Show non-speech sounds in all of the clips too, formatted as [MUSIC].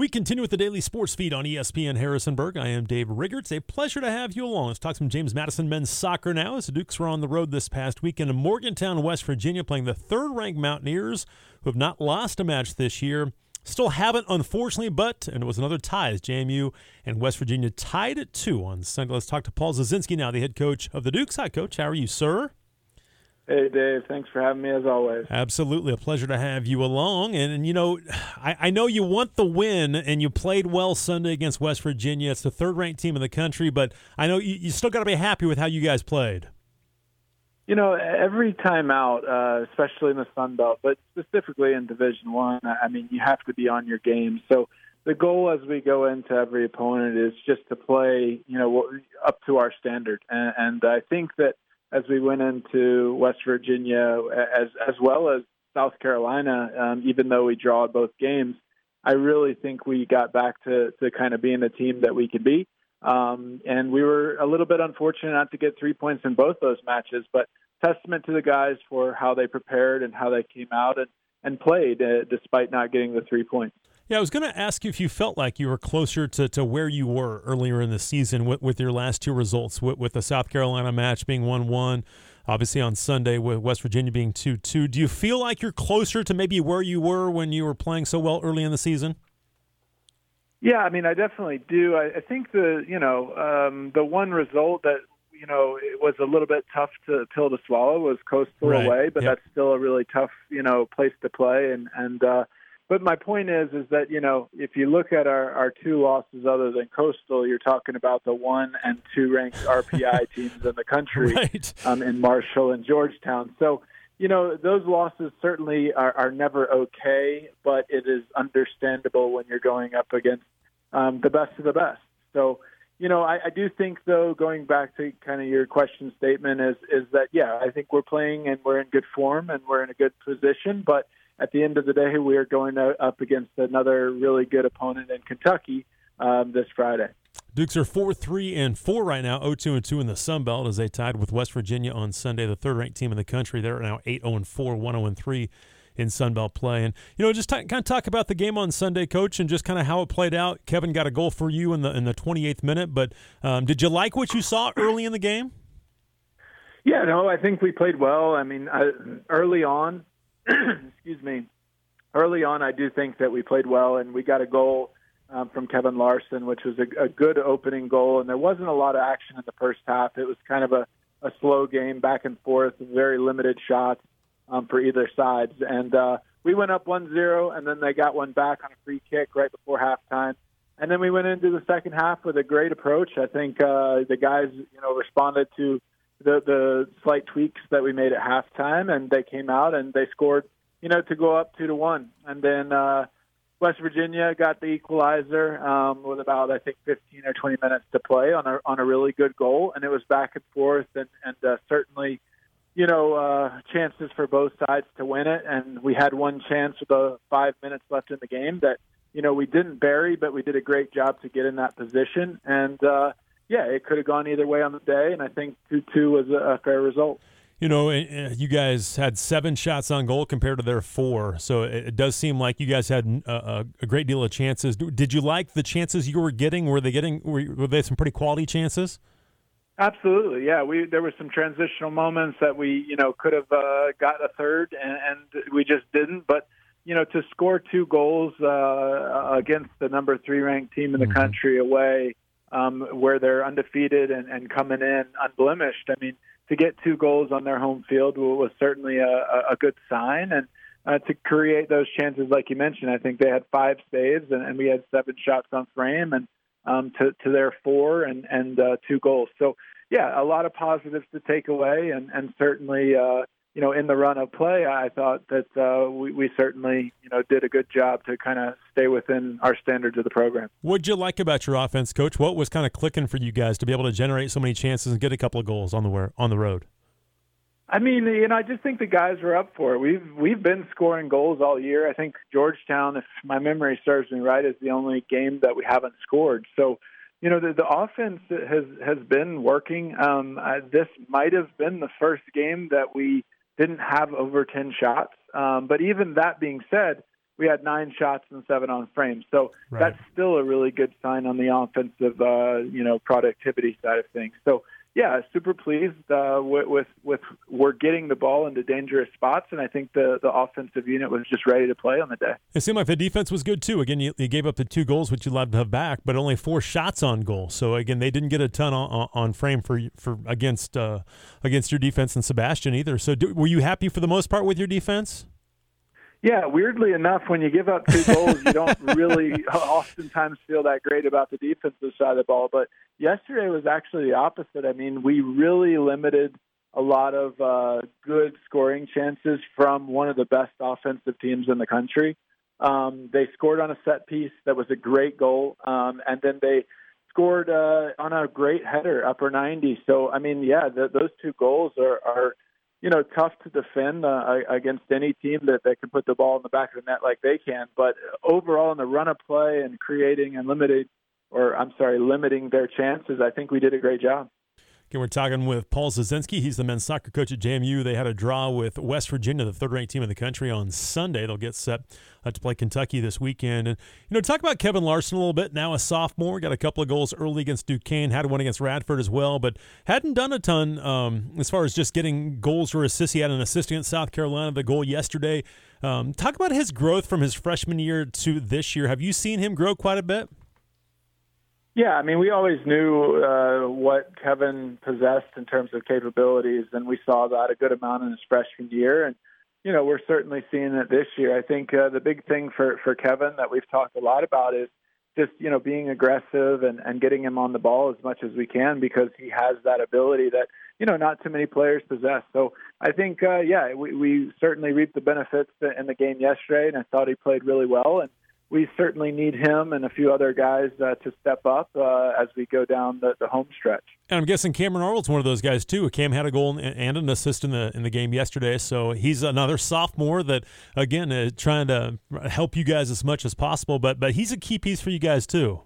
We continue with the daily sports feed on ESPN Harrisonburg. I am Dave Rigger. It's a pleasure to have you along. Let's talk some James Madison men's soccer now. As the Dukes were on the road this past weekend in Morgantown, West Virginia, playing the third-ranked Mountaineers, who have not lost a match this year. Still haven't, unfortunately, but and it was another tie as JMU and West Virginia tied at two on Sunday. Let's talk to Paul Zazenski now, the head coach of the Dukes. Hi, coach. How are you, sir? Hey, Dave. Thanks for having me as always. Absolutely. A pleasure to have you along. And, and you know, I, I, know you want the win, and you played well Sunday against West Virginia. It's the third ranked team in the country, but I know you, you still got to be happy with how you guys played. You know, every time out, uh, especially in the Sun Belt, but specifically in Division One, I, I mean, you have to be on your game. So the goal as we go into every opponent is just to play, you know, up to our standard. And, and I think that – as we went into West Virginia, as as well as South Carolina. Um, even though we draw both games, I really think we got back to to kind of being the team that we could be. Um, and we were a little bit unfortunate not to get three points in both those matches, but testament to the guys for how they prepared and how they came out and, and played uh, despite not getting the three points. Yeah, I was going to ask you if you felt like you were closer to, to where you were earlier in the season with, with your last two results, with, with the South Carolina match being 1 1, obviously on Sunday with West Virginia being 2 2. Do you feel like you're closer to maybe where you were when you were playing so well early in the season? Yeah, I mean, I definitely do. I, I think the you know um, the one result that you know it was a little bit tough to pill to swallow was Coastal right. away, but yep. that's still a really tough you know place to play, and and uh, but my point is, is that you know, if you look at our our two losses other than Coastal, you're talking about the one and two ranked RPI [LAUGHS] teams in the country, right. um, in Marshall and Georgetown. So, you know, those losses certainly are, are never okay, but it is understandable when you're going up against um, the best of the best. So, you know, I, I do think though, going back to kind of your question statement is is that yeah, I think we're playing and we're in good form and we're in a good position, but at the end of the day, we are going up against another really good opponent in Kentucky um, this Friday. Dukes are 4 3 and 4 right now, 0 2 and 2 in the Sun Belt as they tied with West Virginia on Sunday, the third ranked team in the country. They're now 8 0 and 4, 1 0 and 3 in Sun Belt play. And, you know, just t- kind of talk about the game on Sunday, coach, and just kind of how it played out. Kevin got a goal for you in the in the 28th minute, but um, did you like what you saw early in the game? Yeah, no, I think we played well. I mean, I, early on, [CLEARS THROAT] excuse me, early on, I do think that we played well, and we got a goal um, from Kevin Larson, which was a, a good opening goal. And there wasn't a lot of action in the first half. It was kind of a, a slow game, back and forth, very limited shots um, for either sides. And uh, we went up 1-0, and then they got one back on a free kick right before halftime. And then we went into the second half with a great approach. I think uh, the guys, you know, responded to the the slight tweaks that we made at halftime, and they came out and they scored, you know, to go up two to one. And then uh, West Virginia got the equalizer um, with about I think 15 or 20 minutes to play on a on a really good goal, and it was back and forth, and and uh, certainly, you know, uh, chances for both sides to win it. And we had one chance with the five minutes left in the game that you know we didn't bury, but we did a great job to get in that position and. uh yeah, it could have gone either way on the day, and I think two two was a, fair result. You know, eh, eh, you guys had seven shots on goal compared to their four, so it does seem like you guys had a, a great deal of chances. Did you like the chances you were getting? Were they getting? Were they some pretty quality chances? Absolutely, yeah. We there were some transitional moments that we you know could have uh, got a third, and, and we just didn't. But you know, to score two goals uh, against the number three ranked team in the mm-hmm. country away um, where they're undefeated and, and coming in unblemished. I mean, to get two goals on their home field was certainly a, a good sign. And uh, to create those chances, like you mentioned, I think they had five saves and, and we had seven shots on frame and um, to, to their four and, and uh, two goals. So, yeah, a lot of positives to take away and, and certainly, uh, you know, in the run of play, I thought that uh, we, we certainly, you know, did a good job to kind of stay within our standards of the program. What'd you like about your offense, Coach? What was kind of clicking for you guys to be able to generate so many chances and get a couple of goals on the on the road? I mean, you know, I just think the guys were up for it. We've we've been scoring goals all year. I think Georgetown, if my memory serves me right, is the only game that we haven't scored. So, you know, the, the offense has has been working. Um, uh, this might have been the first game that we didn't have over 10 shots. Um, but even that being said, we had nine shots and seven on frame. So Right. that's still a really good sign on the offensive, uh, you know, productivity side of things. So yeah, super pleased uh, with, with with we're getting the ball into dangerous spots, and I think the the offensive unit was just ready to play on the day. It seemed like the defense was good too. Again, you, you gave up the two goals, which you love to have back, but only four shots on goal. So again, they didn't get a ton on, on- frame for for against uh, against your defense and Sebastian either. So do, were you happy for the most part with your defense? Yeah, weirdly enough, when you give up two goals, you don't [LAUGHS] really oftentimes feel that great about the defensive side of the ball. But yesterday was actually the opposite. I mean, we really limited a lot of uh, good scoring chances from one of the best offensive teams in the country. Um, they scored on a set piece that was a great goal, um, and then they scored uh, on a great header, upper 90. So, I mean, yeah, th those two goals are, are you know, tough to defend uh, against any team that, that can put the ball in the back of the net like they can. But overall, in the run of play and creating and limiting, or I'm sorry, limiting their chances, I think we did a great job. Again, we're talking with Paul Zazenski. He's the men's soccer coach at JMU. They had a draw with West Virginia, the third-ranked team in the country, on Sunday. They'll get set uh, to play Kentucky this weekend. And you know, talk about Kevin Larson a little bit. Now a sophomore, got a couple of goals early against Duquesne, had one against Radford as well, but hadn't done a ton um, as far as just getting goals or assists. He had an assist against South Carolina, the goal yesterday. Um, talk about his growth from his freshman year to this year. Have you seen him grow quite a bit? Yeah, I mean, we always knew uh, what Kevin possessed in terms of capabilities, and we saw that a good amount in his freshman year. And you know, we're certainly seeing it this year. I think uh, the big thing for for Kevin that we've talked a lot about is just you know being aggressive and and getting him on the ball as much as we can because he has that ability that you know not too many players possess. So I think uh, yeah, we, we certainly reaped the benefits in the game yesterday, and I thought he played really well and we certainly need him and a few other guys uh, to step up uh, as we go down the, the home stretch. And I'm guessing Cameron Arnold's one of those guys too. Cam had a goal and an assist in the in the game yesterday, so he's another sophomore that again uh, trying to help you guys as much as possible. But but he's a key piece for you guys too.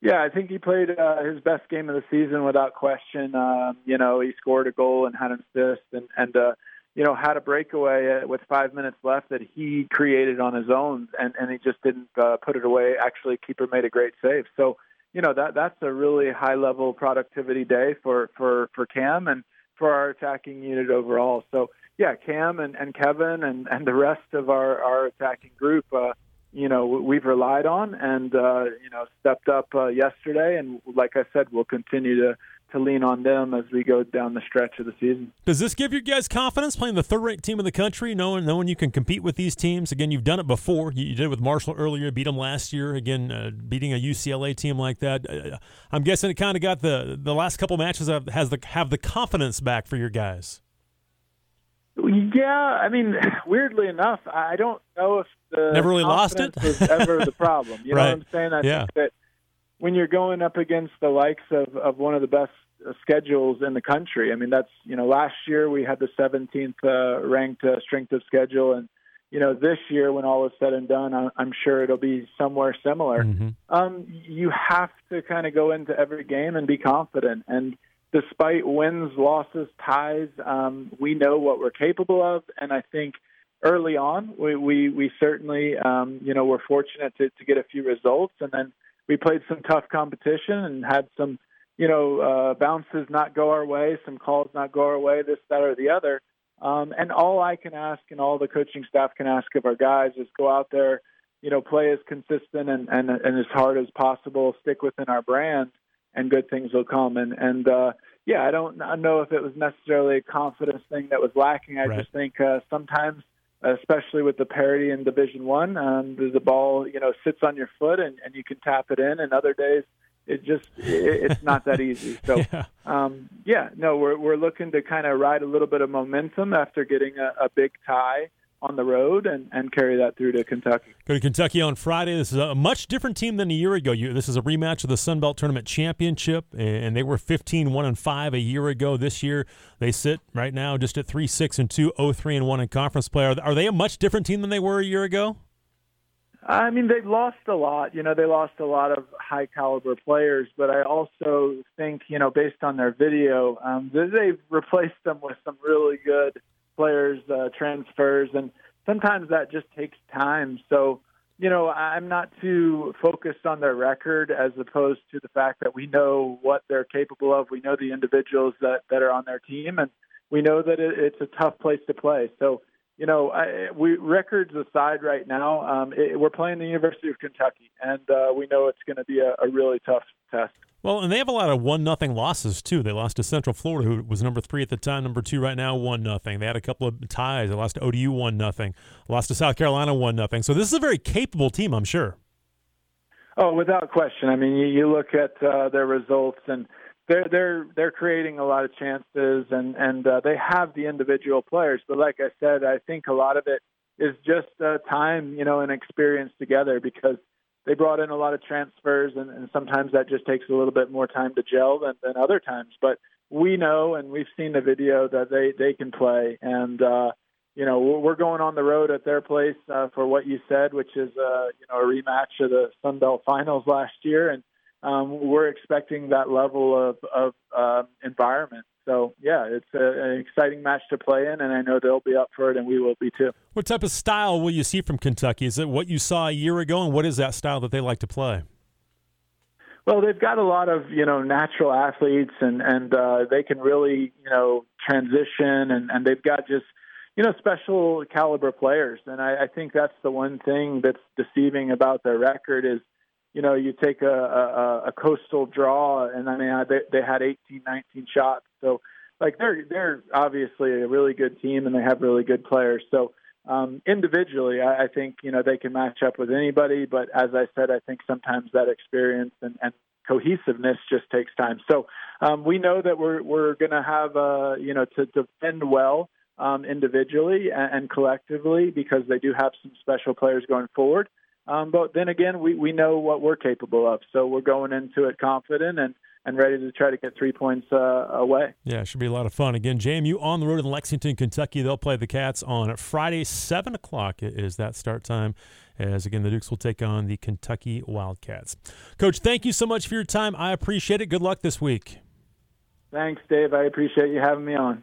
Yeah, I think he played uh, his best game of the season without question. Um, you know, he scored a goal and had an assist, and and uh, you know had a breakaway uh, with five minutes left that he created on his own, and and he just didn't uh, put it away. Actually, keeper made a great save. So you know that that's a really high level productivity day for for for Cam and for our attacking unit overall. So yeah, Cam and, and Kevin and and the rest of our our attacking group. Uh, you know we've relied on and uh, you know stepped up uh, yesterday, and like I said, we'll continue to to lean on them as we go down the stretch of the season. Does this give you guys confidence playing the third-ranked team in the country, knowing knowing you can compete with these teams? Again, you've done it before. You, you did it with Marshall earlier, beat them last year. Again, uh, beating a UCLA team like that. Uh, I'm guessing it kind of got the the last couple matches have, has the have the confidence back for your guys. Yeah, I mean, [SIGHS] weirdly enough, I don't know if the Never really lost it? was ever the problem. [LAUGHS] You know what I'm saying? I Yeah. think that when you're going up against the likes of, of one of the best uh, schedules in the country, I mean, that's you know, last year we had the 17th uh, ranked uh, strength of schedule, and you know, this year when all is said and done, I- I'm sure it'll be somewhere similar. Mhm. Um, you have to kind of go into every game and be confident. And despite wins, losses, ties, um, we know what we're capable of. And I think early on, we we, we certainly, um, you know, we're fortunate to, to get a few results, and then we played some tough competition and had some, you know, uh, bounces not go our way, some calls not go our way, this, that, or the other. Um, and all I can ask, and all the coaching staff can ask of our guys, is go out there, you know, play as consistent and, and, and as hard as possible, stick within our brand, and good things will come. And and uh, yeah, I don't know if it was necessarily a confidence thing that was lacking. I Right. just think uh, sometimes, especially with the parity in Division One, um, the, the ball you know sits on your foot and, and you can tap it in, and other days it just it, it's not that easy. [LAUGHS] So Yeah. um, yeah, no, we're we're looking to kind of ride a little bit of momentum after getting a, a big tie on the road and, and carry that through to Kentucky. Go to Kentucky on Friday. This is a much different team than a year ago. You, this is a rematch of the Sun Belt Tournament Championship, and they were 15 1 and 5 a year ago. This year, they sit right now just at 3 6 and 2, 0 3 and 1 in conference play. Are, are they a much different team than they were a year ago? I mean, they've lost a lot. You know, they lost a lot of high caliber players, but I also think, you know, based on their video, um, they- they've replaced them with some really good players, uh, transfers, and sometimes that just takes time. So, you know, I'm not too focused on their record as opposed to the fact that we know what they're capable of. We know the individuals that, that are on their team, and we know that it, it's a tough place to play. So, you know, I, we records aside right now, um, it, we're playing the University of Kentucky, and uh, we know it's going to be a, a really tough test. Well, and they have a lot of one nothing losses too. They lost to Central Florida, who was number three at the time, number two right now, one nothing. They had a couple of ties. They lost to ODU one nothing, lost to South Carolina one nothing. So this is a very capable team, I'm sure. Oh, without question. I mean, you, you look at uh, their results, and they're they're they're creating a lot of chances, and and uh, they have the individual players. But like I said, I think a lot of it is just uh, time, you know, and experience together because they brought in a lot of transfers, and, and sometimes that just takes a little bit more time to gel than, than other times. But we know, and we've seen the video that they they can play, and uh, you know we're going on the road at their place uh, for what you said, which is uh, you know a rematch of the Sun Belt Finals last year, and um, we're expecting that level of of uh, environment. So yeah, it's a, an exciting match to play in, and I know they'll be up for it, and we will be too. What type of style will you see from Kentucky? Is it what you saw a year ago, and what is that style that they like to play? Well, they've got a lot of you know natural athletes, and and uh, they can really you know transition, and and they've got just you know special caliber players, and I, I think that's the one thing that's deceiving about their record is you know, you take a, a, a coastal draw, and I mean, they, they had 18, 19 shots. So, like, they're they're obviously a really good team, and they have really good players. So, um, individually, I, I think you know they can match up with anybody. But as I said, I think sometimes that experience and, and cohesiveness just takes time. So, um, we know that we're we're going to have uh, you know to defend well. Um, individually and, and collectively because they do have some special players going forward. Um, but then again, we, we know what we're capable of. So we're going into it confident and, and ready to try to get three points uh, away. Yeah, it should be a lot of fun. Again, JMU on the road in Lexington, Kentucky. They'll play the Cats on Friday, 7 o'clock is that start time. As again, the Dukes will take on the Kentucky Wildcats. Coach, thank you so much for your time. I appreciate it. Good luck this week. Thanks, Dave. I appreciate you having me on.